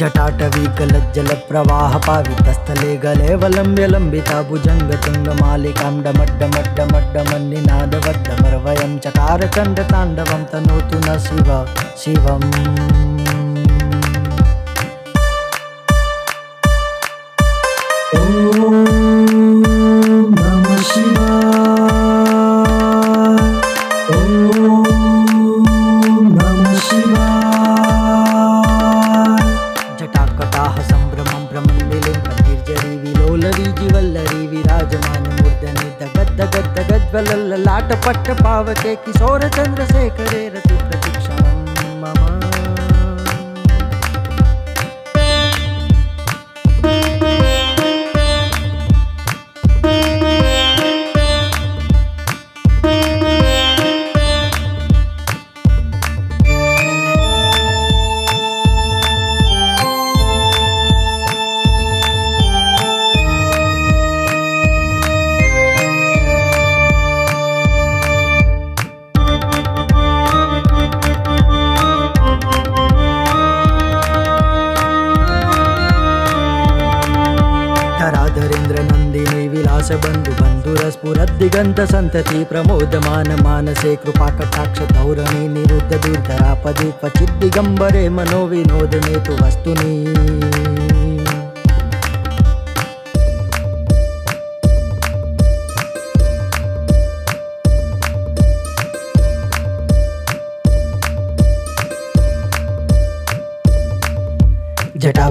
जटाटवीकलज्जलप्रवाहपावितस्थले गलेवलम्ब्य लम्बिता भुजङ्गतुङ्गमालिकां डमड्डमड्डमड्डमन्निनादवड्डमर्वयं चकार चण्डताण्डवं तनोतु न शिव शिवम् दगद्दगद्दगज्वलल्ललाटपट्ट पावके किशोरचन्द्रशेखरे रति प्रतीक्षा मम नन्दिनी विलास बन्धु बन्धुरस्फुरद्दिगन्त सन्तति प्रमोदमान मानसे कृपाकटाक्ष धौरणी निरुद्ध दुर्धरापदे क्वचित् दिगम्बरे मनोविनोद मे तु वस्तुनि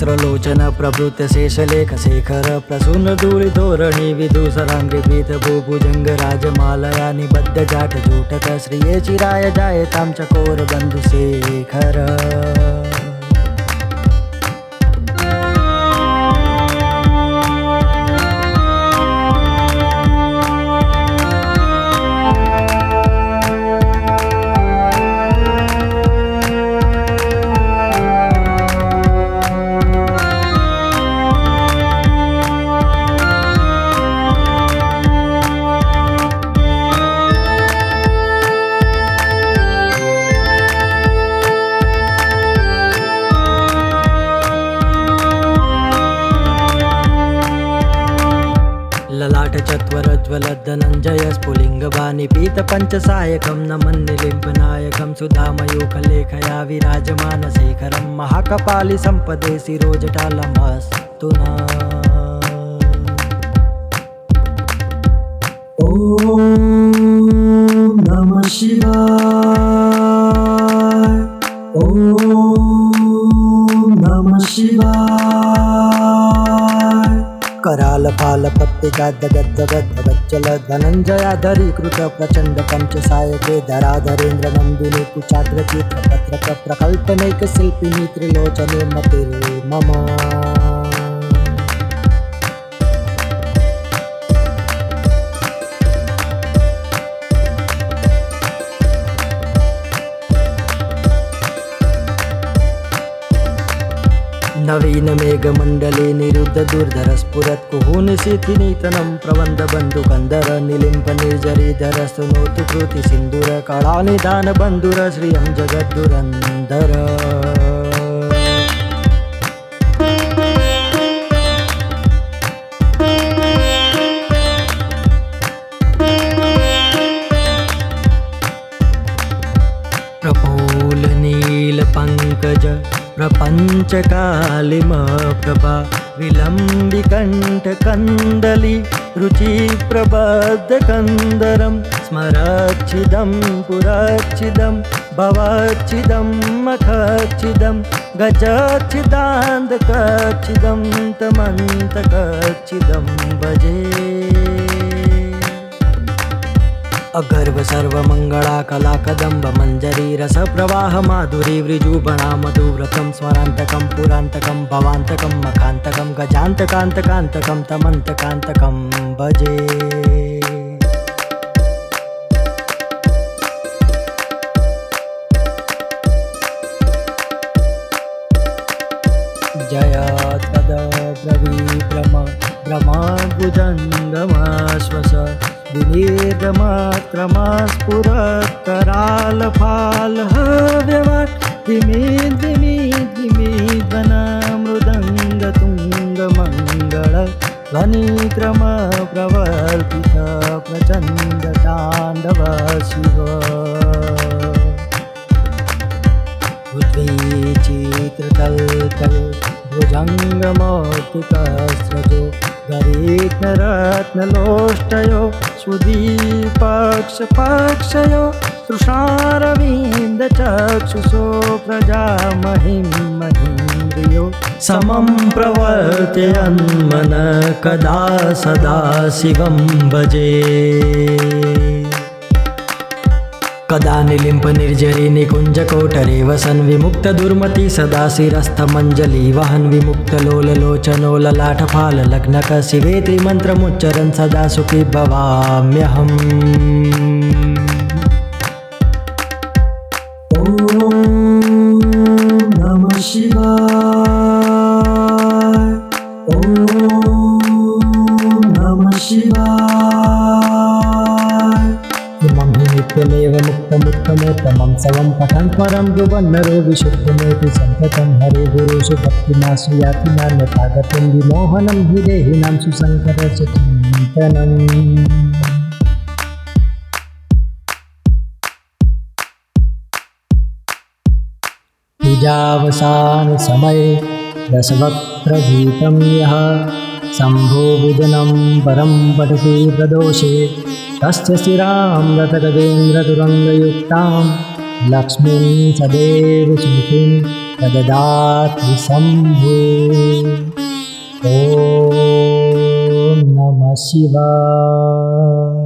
सहस्रलोचन प्रभृत शेषलेख शेखर प्रसून दूरिधोरणि विदूसराङ्गि पीत भूभुजङ्ग राजमालया निबद्ध जाट जूटक श्रिये चिराय जायतां चकोर बन्धुशेखर धनञ्जय मयूख नमन्निलिम्बनायकं सुधामयूखलेखया महाकपाली संपदे शिरोजटालमस्तु न। फालफालपत्तिकादगद्धवद्धवज्जल धनञ्जयाधरीकृत प्रचण्ड पञ्चसायके धराधरेन्द्र नन्दिनी शिल्पिनी त्रिलोचने मम। मम नवीन मेघमण्डले निरुद्ध दुर्धर स्फुरत् कुहूनिशिथिनीतनं प्रबन्ध बन्धुकन्दर निलिम्ब निर्जरीधर स्तुनोतु कृति सिन्दूर कलानिदान बन्धुर श्रियं जगद्दुरन्धर प्रपञ्चकालिमप्रभा विलम्बिकण्ठकन्दली रुचिप्रबद्धकन्दरं स्मरच्छिदं पुरच्छिदं भवच्छिदं मखच्छिदं गजच्छिदान्तकच्छिदं तमन्तकच्छिदं भजे अगर्व सर्व मंगला कला अगर्वसर्वमङ्गला मंजरी रस प्रवाह माधुरी वृजुबणा मधुव्रतं स्वरान्तकं पुरान्तकं भवान्तकं मकान्तकं गजान्तकान्तकान्तकं तमन्तकान्तकं भजे। जया तद ब्रमा ब्रह्मा भुजङ्गमाश्वस। भ्रमाभुजङ्गमाश्वस विनिर्गमाक्रमास्फुरत्करालफालहव्यवाट् धिमे धिमे धिमे ध्वनामृदङ्गतुङ्गमङ्गल ध्वनिक्रमप्रवर्तित प्रचण्डताण्डव शिव पृथ्वी चित्रतल्कल् गरीघरत्नलोष्टयो सुदीपक्षपक्षयो तृषारविन्दचक्षुषो प्रजामहिं महीन्द्रियो। समं प्रवर्तयन्मन कदा सदा शिवं भजे कदा निलिम्प कोटरे निकुञ्जकोटरे वसन् विमुक्तदुर्मति सदा शिरस्थमञ्जलि वहन् विमुक्तलोललोचनो ललाटफाललग्नक शिवेति मन्त्रमुच्चरन् सदा सुखी भवाम्यहम्। पठन् परं ब्रुवन्नरो विशुद्धमेति सन्ततं गुरुषु भक्तिमासु याति नान्यथा गतिं विमोहनं पूजावसानसमये दशवक्त्रगीतं यः शम्भोभुजनं परं पठति प्रदोषे तस्य शिरां गतगजेन्द्रतुरङ्गयुक्तां लक्ष्मीं सदैव सुखीं प्रददाति शम्भो ॐ नमः शिवाय